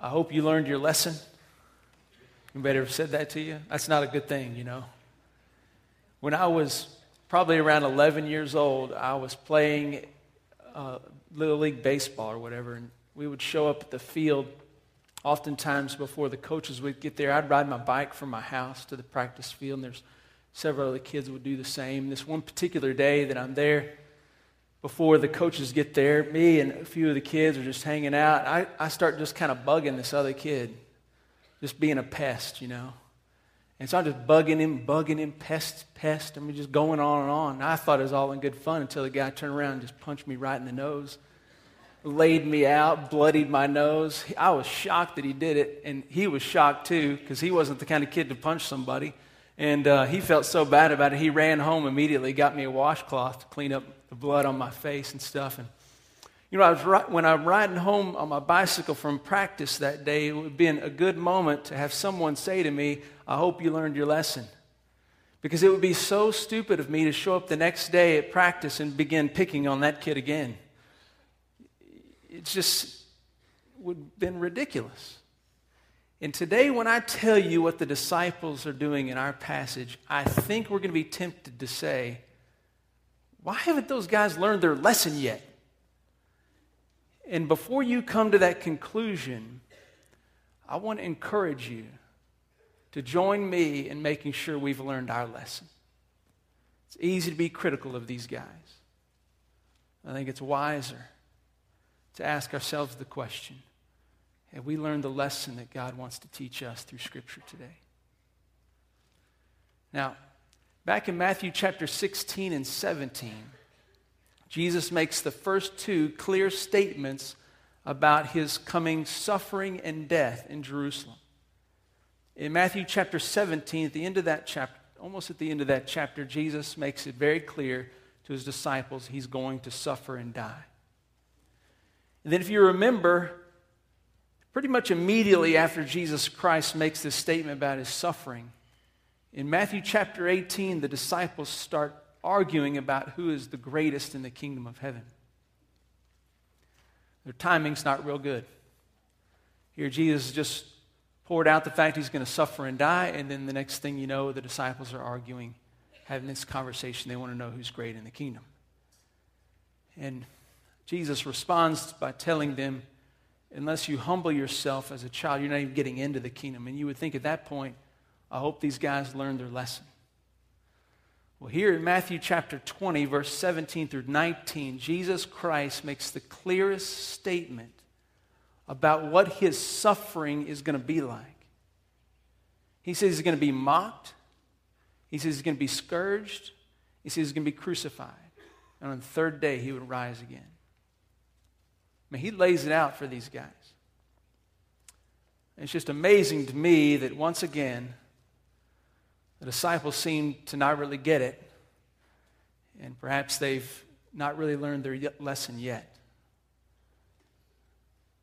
I hope you learned your lesson. Anybody ever said that to you? That's not a good thing, you know. When I was probably around 11 years old, I was playing uh, Little League Baseball or whatever, and we would show up at the field oftentimes before the coaches would get there. I'd ride my bike from my house to the practice field, and there's several other kids would do the same. This one particular day that I'm there, before the coaches get there, me and a few of the kids are just hanging out. I, I start just kind of bugging this other kid, just being a pest, you know. And so I'm just bugging him, bugging him, pest, pest. I mean, just going on and on. And I thought it was all in good fun until the guy turned around and just punched me right in the nose, laid me out, bloodied my nose. I was shocked that he did it, and he was shocked too because he wasn't the kind of kid to punch somebody. And uh, he felt so bad about it, he ran home immediately, got me a washcloth to clean up the blood on my face and stuff. And you know, I was when I'm riding home on my bicycle from practice that day, it would have been a good moment to have someone say to me, I hope you learned your lesson. Because it would be so stupid of me to show up the next day at practice and begin picking on that kid again. It just would have been ridiculous. And today, when I tell you what the disciples are doing in our passage, I think we're going to be tempted to say, why haven't those guys learned their lesson yet? And before you come to that conclusion, I want to encourage you to join me in making sure we've learned our lesson. It's easy to be critical of these guys. I think it's wiser to ask ourselves the question have we learned the lesson that God wants to teach us through Scripture today? Now, back in Matthew chapter 16 and 17, Jesus makes the first two clear statements about his coming suffering and death in Jerusalem. In Matthew chapter 17, at the end of that chapter, almost at the end of that chapter, Jesus makes it very clear to his disciples he's going to suffer and die. And then, if you remember, pretty much immediately after Jesus Christ makes this statement about his suffering, in Matthew chapter 18, the disciples start arguing about who is the greatest in the kingdom of heaven. Their timing's not real good. Here, Jesus just poured out the fact he's going to suffer and die, and then the next thing you know, the disciples are arguing, having this conversation. They want to know who's great in the kingdom. And Jesus responds by telling them, unless you humble yourself as a child, you're not even getting into the kingdom. And you would think at that point, I hope these guys learned their lesson. Well, here in Matthew chapter 20, verse 17 through 19, Jesus Christ makes the clearest statement about what his suffering is going to be like. He says he's going to be mocked, he says he's going to be scourged, he says he's going to be crucified. And on the third day, he would rise again. I mean, he lays it out for these guys. it's just amazing to me that once again, the disciples seem to not really get it, and perhaps they've not really learned their lesson yet.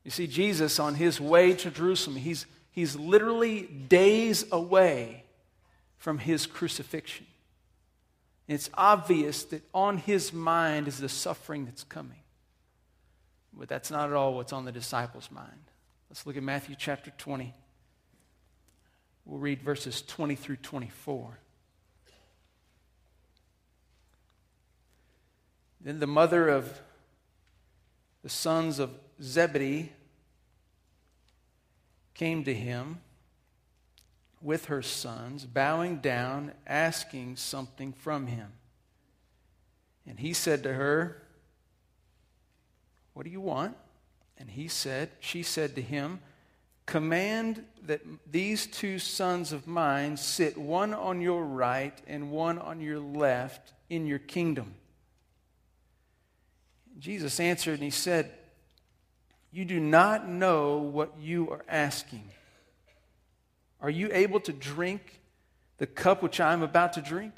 You see, Jesus, on his way to Jerusalem, he's, he's literally days away from his crucifixion. And it's obvious that on his mind is the suffering that's coming. But that's not at all what's on the disciples' mind. Let's look at Matthew chapter 20. We'll read verses 20 through 24. Then the mother of the sons of Zebedee came to him with her sons, bowing down, asking something from him. And he said to her, What do you want? And he said, She said to him, Command that these two sons of mine sit one on your right and one on your left in your kingdom. Jesus answered and he said, You do not know what you are asking. Are you able to drink the cup which I am about to drink?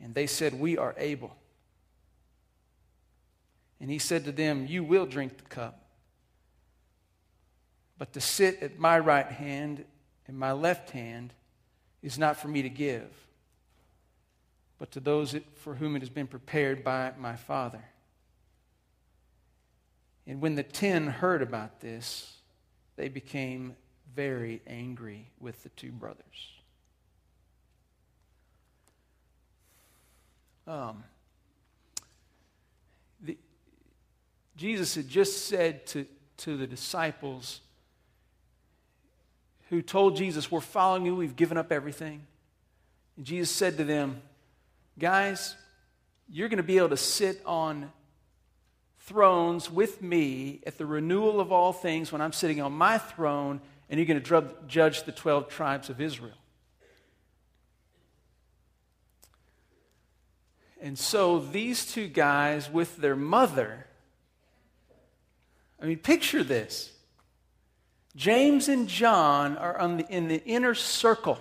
And they said, We are able. And he said to them, You will drink the cup. But to sit at my right hand and my left hand is not for me to give, but to those for whom it has been prepared by my Father. And when the ten heard about this, they became very angry with the two brothers. Um, the, Jesus had just said to, to the disciples who told Jesus, We're following you, we've given up everything. And Jesus said to them, Guys, you're going to be able to sit on thrones with me at the renewal of all things when I'm sitting on my throne, and you're going to judge the 12 tribes of Israel. And so these two guys with their mother, I mean, picture this. James and John are the, in the inner circle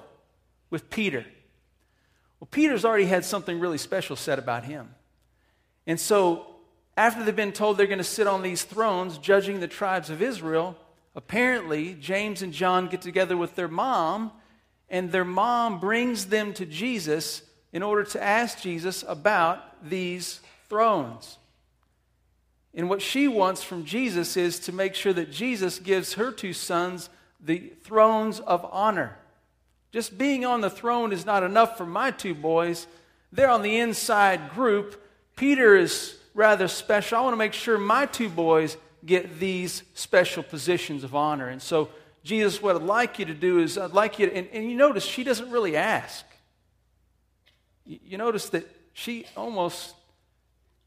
with Peter. Well, Peter's already had something really special said about him. And so after they've been told they're going to sit on these thrones judging the tribes of Israel, apparently James and John get together with their mom, and their mom brings them to Jesus in order to ask Jesus about these thrones. And what she wants from Jesus is to make sure that Jesus gives her two sons the thrones of honor. Just being on the throne is not enough for my two boys. They're on the inside group. Peter is rather special. I want to make sure my two boys get these special positions of honor. And so, Jesus, what I'd like you to do is, I'd like you to, and, and you notice she doesn't really ask. You, you notice that she almost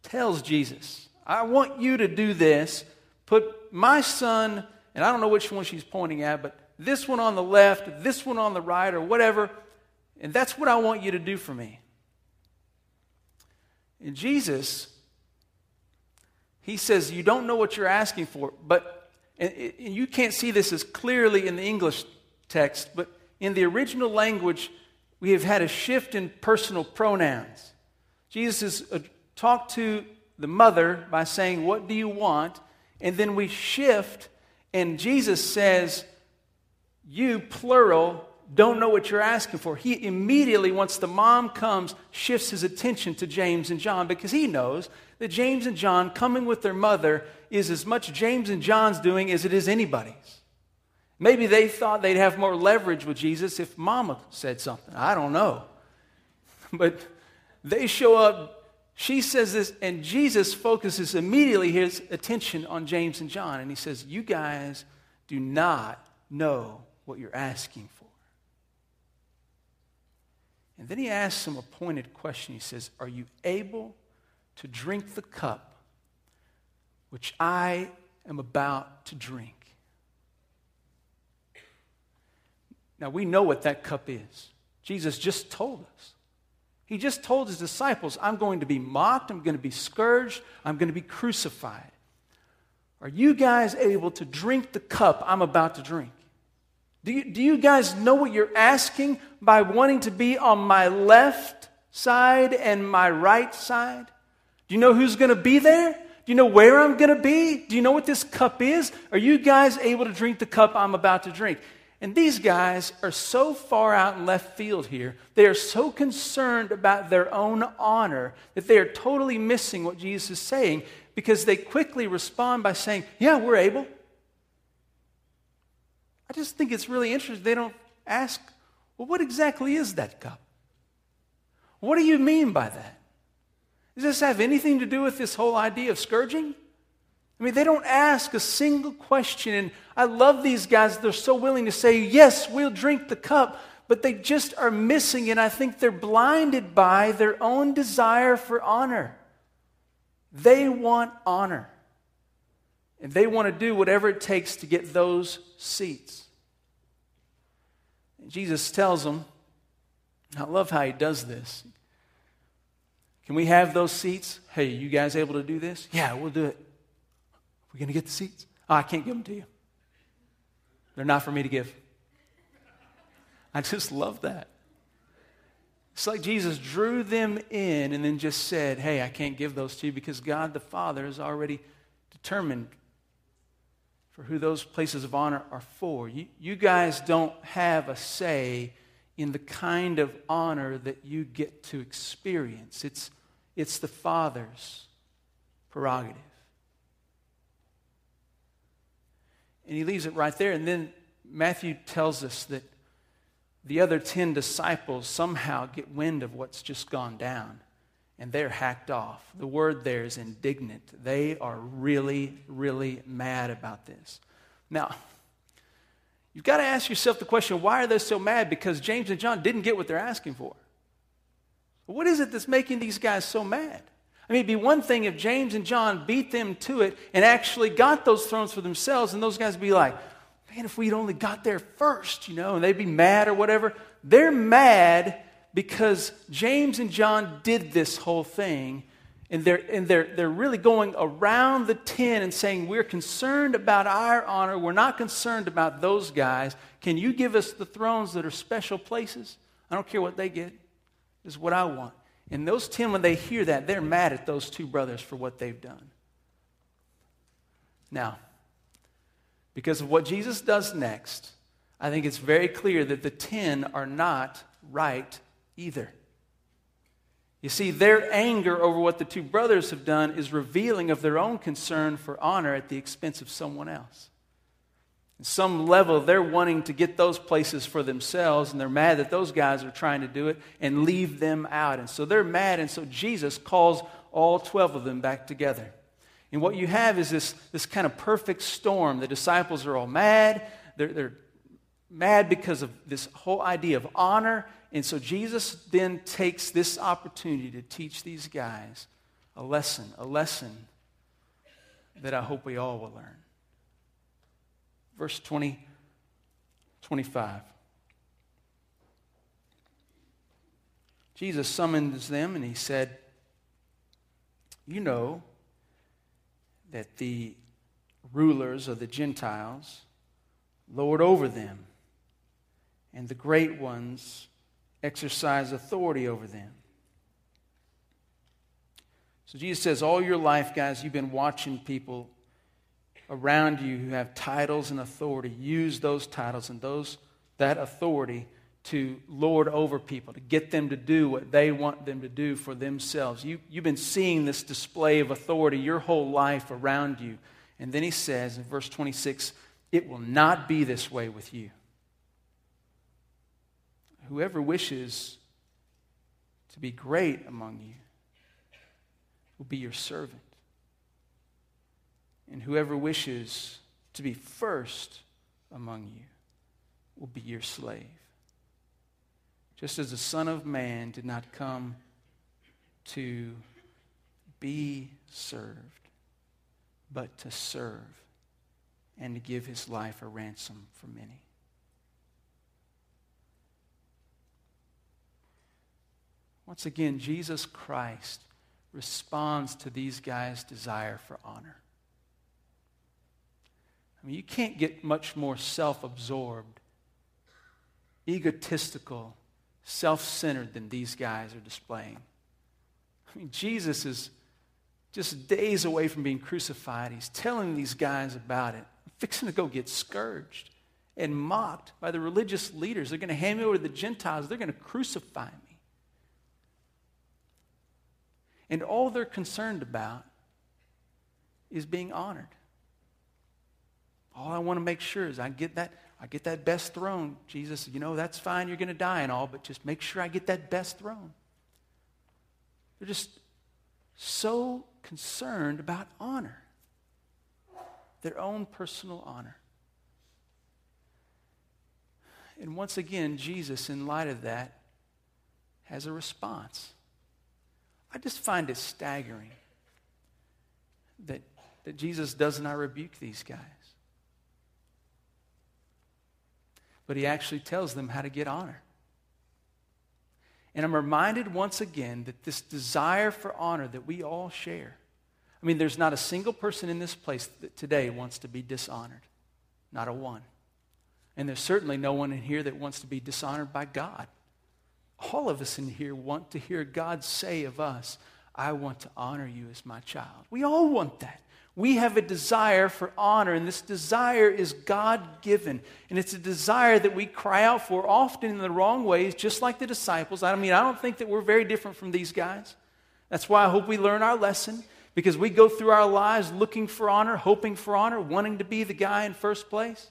tells Jesus, I want you to do this. Put my son, and I don't know which one she's pointing at, but this one on the left, this one on the right, or whatever. And that's what I want you to do for me. And Jesus he says, You don't know what you're asking for, but, and, and you can't see this as clearly in the English text, but in the original language, we have had a shift in personal pronouns. Jesus has uh, talked to the mother by saying, What do you want? And then we shift, and Jesus says, You, plural, don't know what you're asking for. He immediately, once the mom comes, shifts his attention to James and John because he knows that James and John coming with their mother is as much James and John's doing as it is anybody's. Maybe they thought they'd have more leverage with Jesus if mama said something. I don't know. But they show up, she says this, and Jesus focuses immediately his attention on James and John. And he says, You guys do not know what you're asking for. And then he asks some a pointed question. He says, Are you able to drink the cup which I am about to drink. Now, we know what that cup is. Jesus just told us. He just told his disciples, I'm going to be mocked, I'm going to be scourged, I'm going to be crucified. Are you guys able to drink the cup I'm about to drink? Do you, do you guys know what you're asking by wanting to be on my left side and my right side? Do you know who's going to be there? Do you know where I'm going to be? Do you know what this cup is? Are you guys able to drink the cup I'm about to drink? And these guys are so far out in left field here. They are so concerned about their own honor that they are totally missing what Jesus is saying because they quickly respond by saying, Yeah, we're able. I just think it's really interesting. They don't ask, Well, what exactly is that cup? What do you mean by that? Does this have anything to do with this whole idea of scourging? I mean, they don't ask a single question. And I love these guys. They're so willing to say, yes, we'll drink the cup, but they just are missing. And I think they're blinded by their own desire for honor. They want honor. And they want to do whatever it takes to get those seats. And Jesus tells them, I love how he does this. Can we have those seats? Hey, you guys able to do this? Yeah, we'll do it. We're going to get the seats? Oh, I can't give them to you. They're not for me to give. I just love that. It's like Jesus drew them in and then just said, Hey, I can't give those to you because God the Father has already determined for who those places of honor are for. You, you guys don't have a say in the kind of honor that you get to experience. It's it's the Father's prerogative. And he leaves it right there. And then Matthew tells us that the other 10 disciples somehow get wind of what's just gone down and they're hacked off. The word there is indignant. They are really, really mad about this. Now, you've got to ask yourself the question why are they so mad? Because James and John didn't get what they're asking for. What is it that's making these guys so mad? Mean, it'd be one thing if James and John beat them to it and actually got those thrones for themselves, and those guys would be like, man, if we'd only got there first, you know, and they'd be mad or whatever. They're mad because James and John did this whole thing, and they're, and they're, they're really going around the 10 and saying, We're concerned about our honor. We're not concerned about those guys. Can you give us the thrones that are special places? I don't care what they get, is what I want. And those 10, when they hear that, they're mad at those two brothers for what they've done. Now, because of what Jesus does next, I think it's very clear that the 10 are not right either. You see, their anger over what the two brothers have done is revealing of their own concern for honor at the expense of someone else. At some level, they're wanting to get those places for themselves, and they're mad that those guys are trying to do it and leave them out. And so they're mad, and so Jesus calls all 12 of them back together. And what you have is this, this kind of perfect storm. The disciples are all mad. They're, they're mad because of this whole idea of honor. And so Jesus then takes this opportunity to teach these guys a lesson, a lesson that I hope we all will learn. Verse 20, 25. Jesus summons them and he said, You know that the rulers of the Gentiles lord over them, and the great ones exercise authority over them. So Jesus says, All your life, guys, you've been watching people around you who have titles and authority use those titles and those, that authority to lord over people, to get them to do what they want them to do for themselves. You, you've been seeing this display of authority your whole life around you. And then he says in verse 26 it will not be this way with you. Whoever wishes to be great among you will be your servant. And whoever wishes to be first among you will be your slave just as the Son of Man did not come to be served, but to serve and to give his life a ransom for many. Once again, Jesus Christ responds to these guys' desire for honor. I mean, you can't get much more self absorbed, egotistical, self centered than these guys are displaying. I mean, Jesus is just days away from being crucified. He's telling these guys about it, I'm fixing to go get scourged and mocked by the religious leaders. They're going to hand me over to the Gentiles, they're going to crucify me. And all they're concerned about is being honored. All I want to make sure is I get that I get that best throne. Jesus, you know, that's fine. You're going to die and all, but just make sure I get that best throne. They're just so concerned about honor, their own personal honor. And once again, Jesus, in light of that, has a response. I just find it staggering that, that Jesus does not rebuke these guys. But he actually tells them how to get honor. And I'm reminded once again that this desire for honor that we all share. I mean, there's not a single person in this place that today wants to be dishonored. Not a one. And there's certainly no one in here that wants to be dishonored by God. All of us in here want to hear God say of us, I want to honor you as my child. We all want that. We have a desire for honor, and this desire is God given. And it's a desire that we cry out for, often in the wrong ways, just like the disciples. I mean, I don't think that we're very different from these guys. That's why I hope we learn our lesson, Because we go through our lives looking for honor, hoping for honor, wanting to be the guy in first place.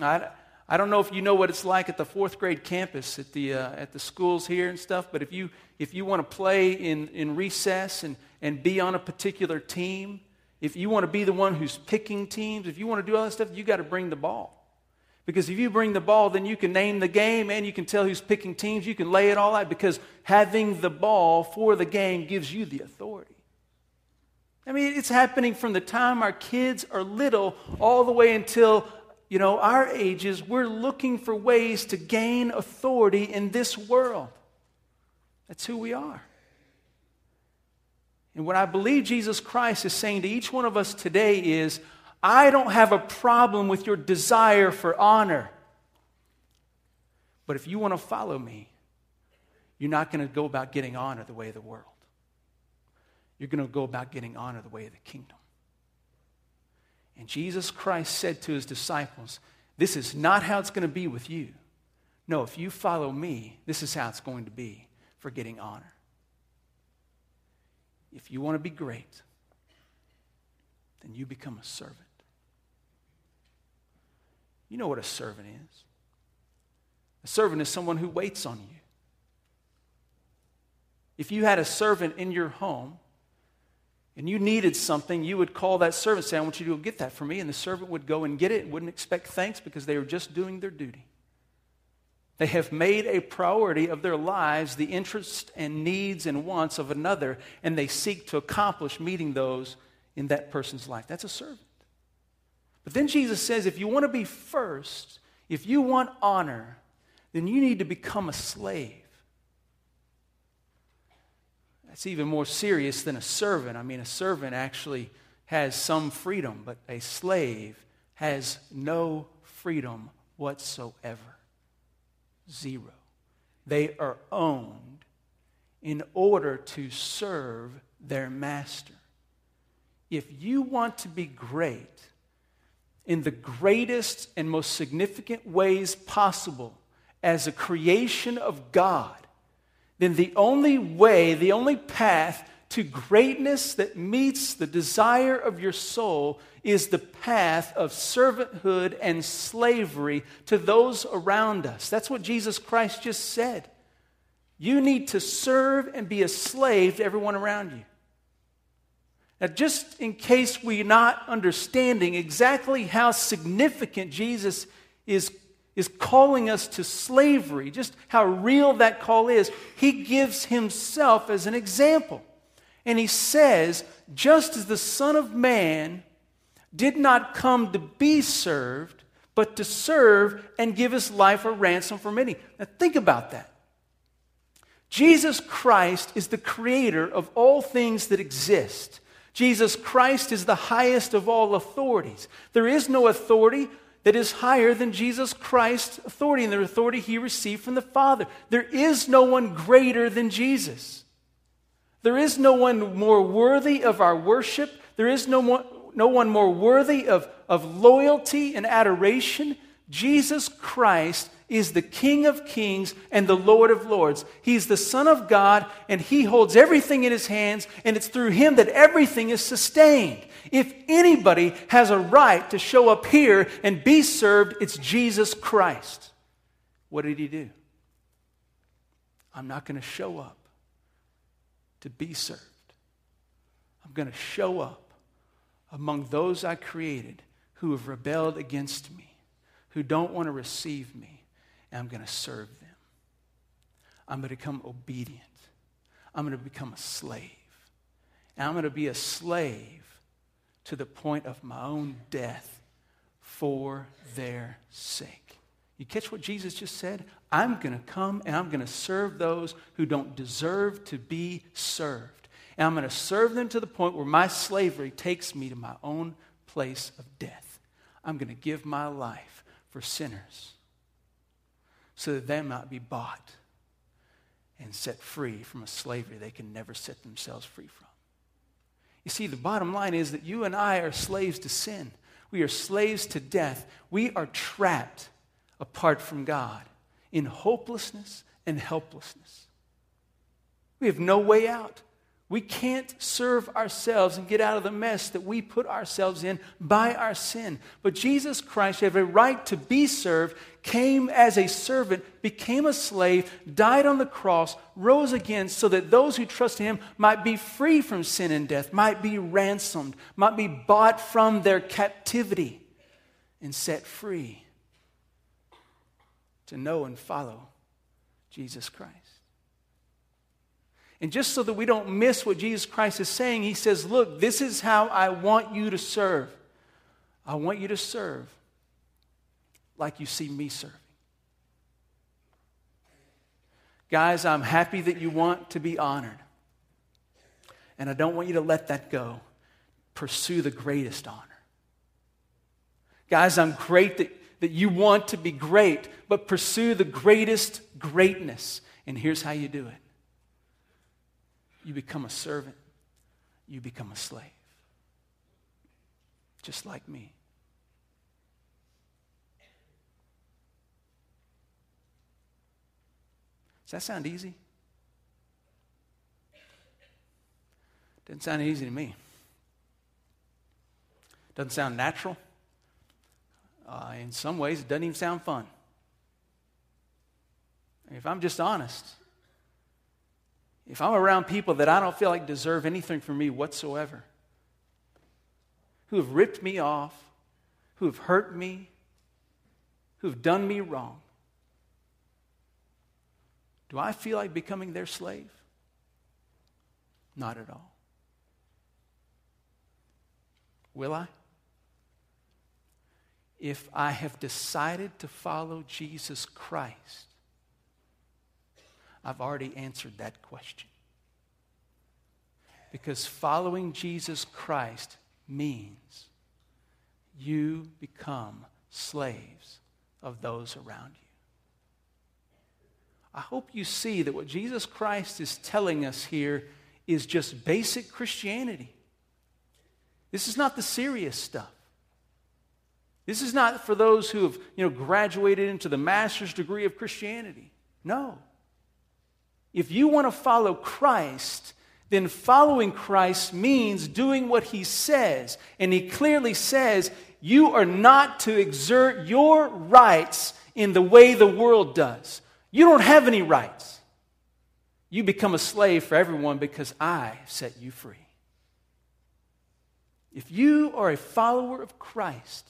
I, I don't know if you know what it's like at the fourth grade campus at the, uh, at the schools here and stuff, but if you, if you want to play in, in recess and, and be on a particular team, if you want to be the one who's picking teams, if you want to do all that stuff, you got to bring the ball. Because if you bring the ball, then you can name the game and you can tell who's picking teams. You can lay it all out because having the ball for the game gives you the authority. I mean, it's happening from the time our kids are little all the way until, you know, our ages. We're looking for ways to gain authority in this world. That's who we are. And what I believe Jesus Christ is saying to each one of us today is I don't have a problem with your desire for honor. But if you want to follow me, you're not going to go about getting honor the way of the world. You're going to go about getting honor the way of the kingdom. And Jesus Christ said to his disciples, This is not how it's going to be with you. No, if you follow me, this is how it's going to be for getting honor. If you want to be great, then you become a servant. You know what a servant is. A servant is someone who waits on you. If you had a servant in your home and you needed something, you would call that servant, say, I want you to go get that for me. And the servant would go and get it and wouldn't expect thanks because they were just doing their duty. They have made a priority of their lives the interests and needs and wants of another, and they seek to accomplish meeting those in that person's life. That's a servant. But then Jesus says if you want to be first, if you want honor, then you need to become a slave. That's even more serious than a servant. I mean, a servant actually has some freedom, but a slave has no freedom whatsoever. Zero. They are owned in order to serve their master. If you want to be great, in the greatest and most significant ways possible as a creation of God, then the only way, the only path to greatness that meets the desire of your soul is the path of servanthood and slavery to those around us. That's what Jesus Christ just said. You need to serve and be a slave to everyone around you. Now, just in case we're not understanding exactly how significant Jesus is, is calling us to slavery, just how real that call is, he gives himself as an example. And he says, just as the Son of Man did not come to be served, but to serve and give his life a ransom for many. Now, think about that. Jesus Christ is the creator of all things that exist. Jesus Christ is the highest of all authorities. There is no authority that is higher than Jesus Christ's authority and the authority he received from the Father. There is no one greater than Jesus. There is no one more worthy of our worship. There is no, more, no one more worthy of, of loyalty and adoration. Jesus Christ is the King of kings and the Lord of lords. He's the Son of God, and He holds everything in His hands, and it's through Him that everything is sustained. If anybody has a right to show up here and be served, it's Jesus Christ. What did He do? I'm not going to show up to be served. I'm going to show up among those I created who have rebelled against me, who don't want to receive me and I'm going to serve them. I'm going to become obedient. I'm going to become a slave. And I'm going to be a slave to the point of my own death for their sake. You catch what Jesus just said? I'm going to come and I'm going to serve those who don't deserve to be served. And I'm going to serve them to the point where my slavery takes me to my own place of death. I'm going to give my life for sinners so that they might be bought and set free from a slavery they can never set themselves free from. You see, the bottom line is that you and I are slaves to sin. We are slaves to death. We are trapped apart from God in hopelessness and helplessness. We have no way out. We can't serve ourselves and get out of the mess that we put ourselves in by our sin. But Jesus Christ, who had a right to be served, came as a servant, became a slave, died on the cross, rose again, so that those who trust in him might be free from sin and death, might be ransomed, might be bought from their captivity and set free to know and follow Jesus Christ. And just so that we don't miss what Jesus Christ is saying, he says, Look, this is how I want you to serve. I want you to serve like you see me serving. Guys, I'm happy that you want to be honored. And I don't want you to let that go. Pursue the greatest honor. Guys, I'm great that, that you want to be great, but pursue the greatest greatness. And here's how you do it you become a servant, you become a slave. Just like me. Does that sound easy? Doesn't sound easy to me. Doesn't sound natural. Uh, in some ways, it doesn't even sound fun. If I'm just honest, if I'm around people that I don't feel like deserve anything from me whatsoever, who have ripped me off, who have hurt me, who have done me wrong, do I feel like becoming their slave? Not at all. Will I? If I have decided to follow Jesus Christ, I've already answered that question. Because following Jesus Christ means you become slaves of those around you. I hope you see that what Jesus Christ is telling us here is just basic Christianity. This is not the serious stuff. This is not for those who have you know, graduated into the master's degree of Christianity. No. If you want to follow Christ, then following Christ means doing what he says. And he clearly says, you are not to exert your rights in the way the world does. You don't have any rights. You become a slave for everyone because I set you free. If you are a follower of Christ,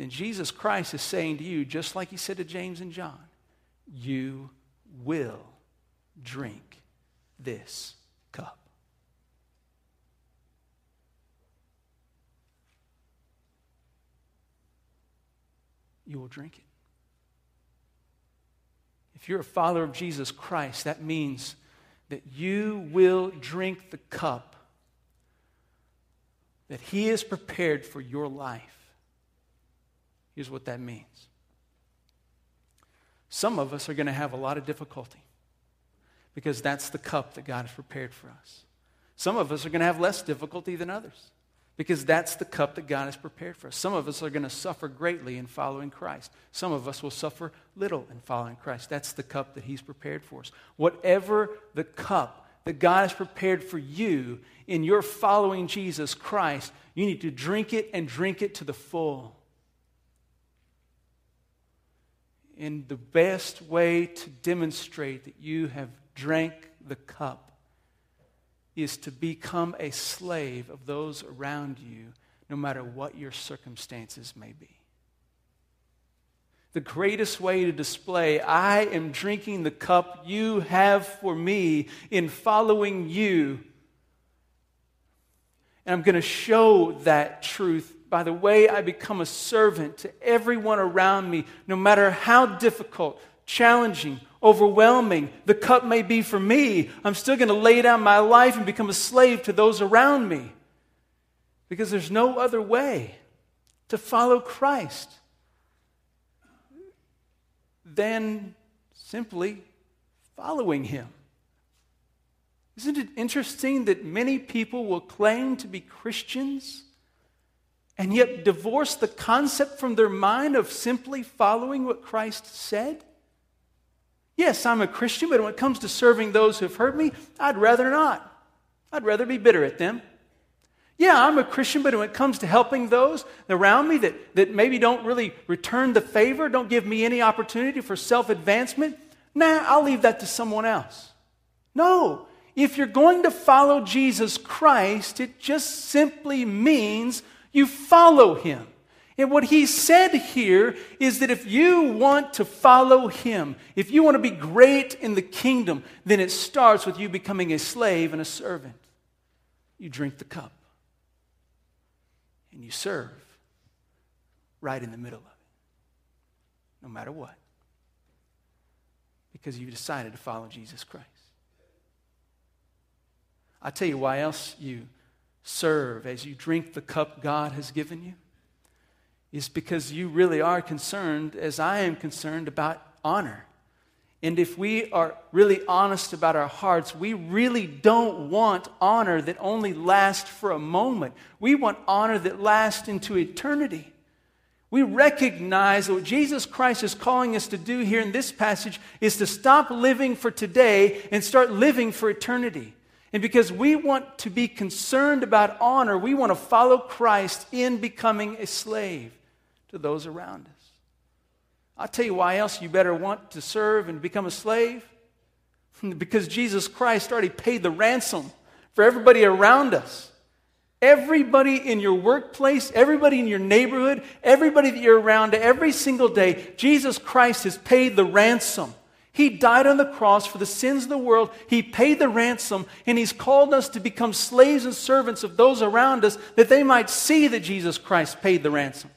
then Jesus Christ is saying to you, just like he said to James and John, you will drink this cup. You will drink it. If you're a follower of Jesus Christ, that means that you will drink the cup that He has prepared for your life. Here's what that means some of us are going to have a lot of difficulty because that's the cup that God has prepared for us. Some of us are going to have less difficulty than others because that's the cup that God has prepared for us. Some of us are going to suffer greatly in following Christ. Some of us will suffer little in following Christ. That's the cup that He's prepared for us. Whatever the cup that God has prepared for you in your following Jesus Christ, you need to drink it and drink it to the full. And the best way to demonstrate that you have drank the cup is to become a slave of those around you, no matter what your circumstances may be. The greatest way to display, I am drinking the cup you have for me in following you. And I'm going to show that truth by the way I become a servant to everyone around me, no matter how difficult, challenging, overwhelming the cup may be for me, I'm still going to lay down my life and become a slave to those around me. Because there's no other way to follow Christ than simply following Him. Isn't it interesting that many people will claim to be Christians? And yet divorce the concept from their mind of simply following what Christ said? Yes, I'm a Christian, but when it comes to serving those who have hurt me, I'd rather not. I'd rather be bitter at them. Yeah, I'm a Christian, but when it comes to helping those around me that, that maybe don't really return the favor, don't give me any opportunity for self advancement, nah, I'll leave that to someone else. No, if you're going to follow Jesus Christ, it just simply means you follow him. And what he said here is that if you want to follow him, if you want to be great in the kingdom, then it starts with you becoming a slave and a servant. You drink the cup and you serve right in the middle of it, no matter what, because you've decided to follow Jesus Christ. i tell you why else you serve as you drink the cup God has given you is because you really are concerned, as I am concerned, about honor. And if we are really honest about our hearts, we really don't want honor that only lasts for a moment. We want honor that lasts into eternity. We recognize that what Jesus Christ is calling us to do here in this passage is to stop living for today and start living for eternity. And because we want to be concerned about honor, we want to follow Christ in becoming a slave to those around us. I'll tell you why else you better want to serve and become a slave. because Jesus Christ already paid the ransom for everybody around us. Everybody in your workplace, everybody in your neighborhood, everybody that you're around every single day, Jesus Christ has paid the ransom. He died on the cross for the sins of the world. He paid the ransom, and He's called us to become slaves and servants of those around us that they might see that Jesus Christ paid the ransom.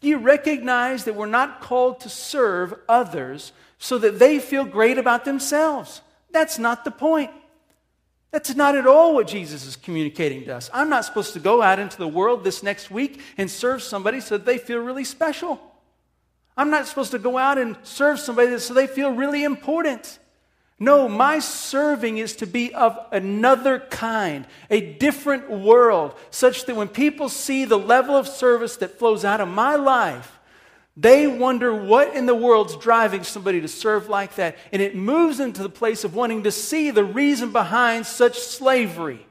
Do you recognize that we're not called to serve others so that they feel great about themselves? That's not the point. That's not at all what Jesus is communicating to us. I'm not supposed to go out into the world this next week and serve somebody so that they feel really special. I'm not supposed to go out and serve somebody so they feel really important. No, my serving is to be of another kind, a different world, such that when people see the level of service that flows out of my life, they wonder what in the world's driving somebody to serve like that. And it moves into the place of wanting to see the reason behind such slavery.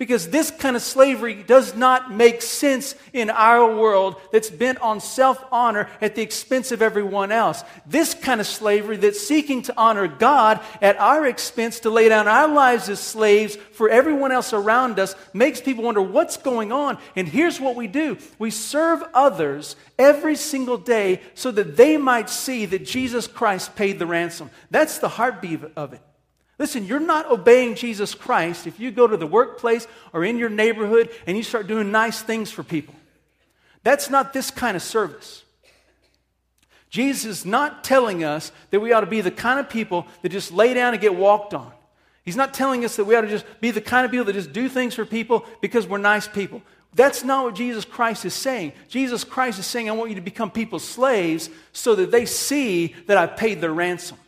Because this kind of slavery does not make sense in our world that's bent on self honor at the expense of everyone else. This kind of slavery that's seeking to honor God at our expense to lay down our lives as slaves for everyone else around us makes people wonder what's going on. And here's what we do we serve others every single day so that they might see that Jesus Christ paid the ransom. That's the heartbeat of it. Listen, you're not obeying Jesus Christ if you go to the workplace or in your neighborhood and you start doing nice things for people. That's not this kind of service. Jesus is not telling us that we ought to be the kind of people that just lay down and get walked on. He's not telling us that we ought to just be the kind of people that just do things for people because we're nice people. That's not what Jesus Christ is saying. Jesus Christ is saying, I want you to become people's slaves so that they see that I paid their ransom.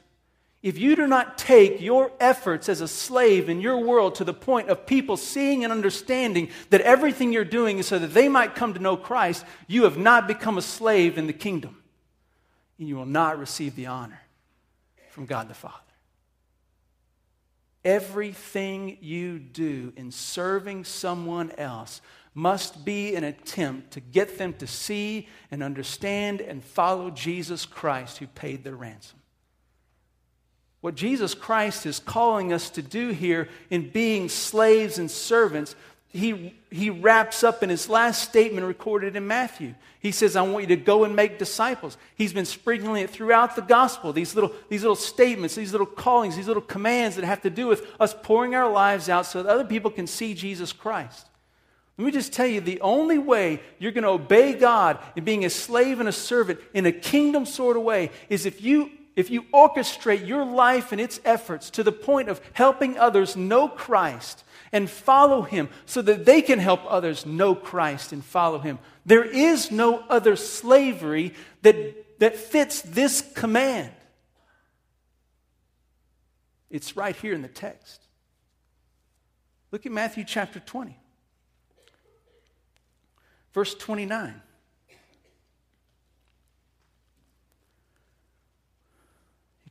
If you do not take your efforts as a slave in your world to the point of people seeing and understanding that everything you're doing is so that they might come to know Christ, you have not become a slave in the kingdom. And you will not receive the honor from God the Father. Everything you do in serving someone else must be an attempt to get them to see and understand and follow Jesus Christ who paid their ransom. What Jesus Christ is calling us to do here in being slaves and servants, he, he wraps up in his last statement recorded in Matthew. He says, I want you to go and make disciples. He's been sprinkling it throughout the gospel, these little, these little statements, these little callings, these little commands that have to do with us pouring our lives out so that other people can see Jesus Christ. Let me just tell you the only way you're going to obey God in being a slave and a servant in a kingdom sort of way is if you if you orchestrate your life and its efforts to the point of helping others know Christ and follow Him so that they can help others know Christ and follow Him, there is no other slavery that, that fits this command. It's right here in the text. Look at Matthew chapter 20, verse 29.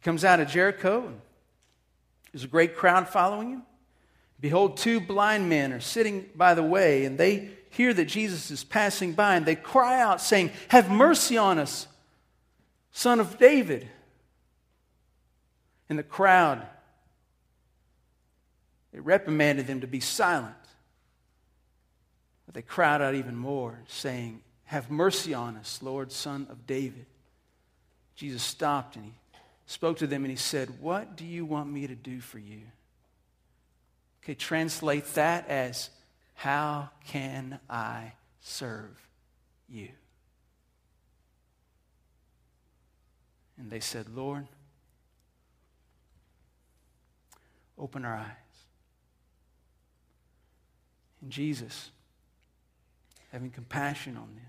Comes out of Jericho, and there's a great crowd following him. Behold, two blind men are sitting by the way, and they hear that Jesus is passing by, and they cry out, saying, Have mercy on us, son of David. And the crowd, they reprimanded them to be silent. But they cried out even more, saying, Have mercy on us, Lord, son of David. Jesus stopped and he spoke to them and he said, What do you want me to do for you? Okay, translate that as, How can I serve you? And they said, Lord, open our eyes. And Jesus, having compassion on them,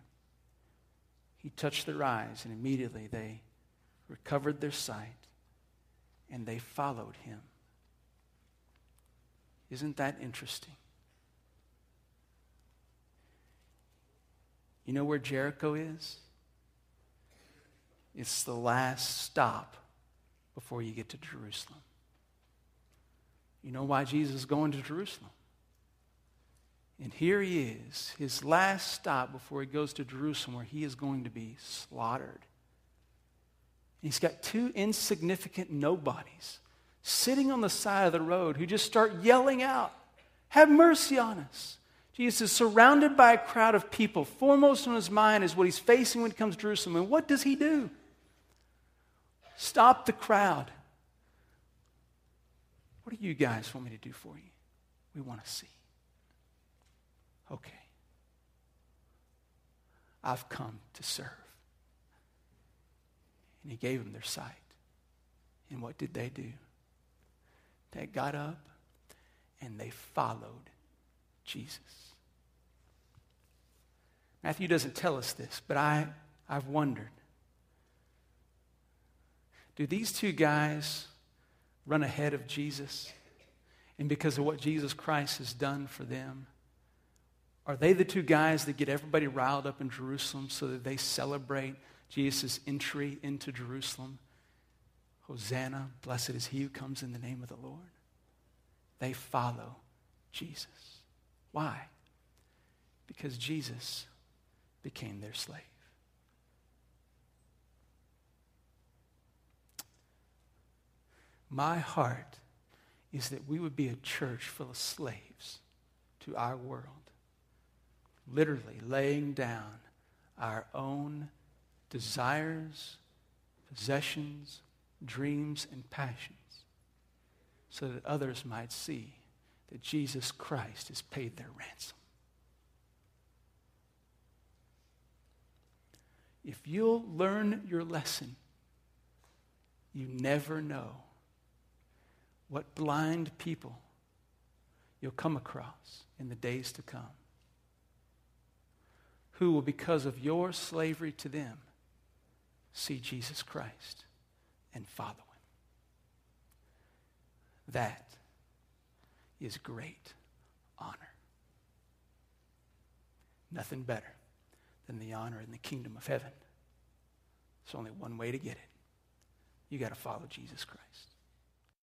he touched their eyes, and immediately they recovered their sight and they followed him. Isn't that interesting? You know where Jericho is? It's the last stop before you get to Jerusalem. You know why Jesus is going to Jerusalem? And here he is, his last stop before he goes to Jerusalem, where he is going to be slaughtered. He's got two insignificant nobodies sitting on the side of the road who just start yelling out, Have mercy on us. Jesus is surrounded by a crowd of people. Foremost on his mind is what he's facing when he comes to Jerusalem. And what does he do? Stop the crowd. What do you guys want me to do for you? We want to see. Okay. I've come to serve. And he gave them their sight. And what did they do? They got up and they followed Jesus. Matthew doesn't tell us this, but I, I've wondered do these two guys run ahead of Jesus? And because of what Jesus Christ has done for them, are they the two guys that get everybody riled up in Jerusalem so that they celebrate Jesus' entry into Jerusalem? Hosanna, blessed is he who comes in the name of the Lord. They follow Jesus. Why? Because Jesus became their slave. My heart is that we would be a church full of slaves to our world, literally laying down our own desires, possessions, dreams, and passions so that others might see that Jesus Christ has paid their ransom. If you'll learn your lesson, you never know what blind people you'll come across in the days to come who will, because of your slavery to them, see Jesus Christ and follow him. That is great honor. Nothing better than the honor in the kingdom of heaven. There's only one way to get it. You got to follow Jesus Christ.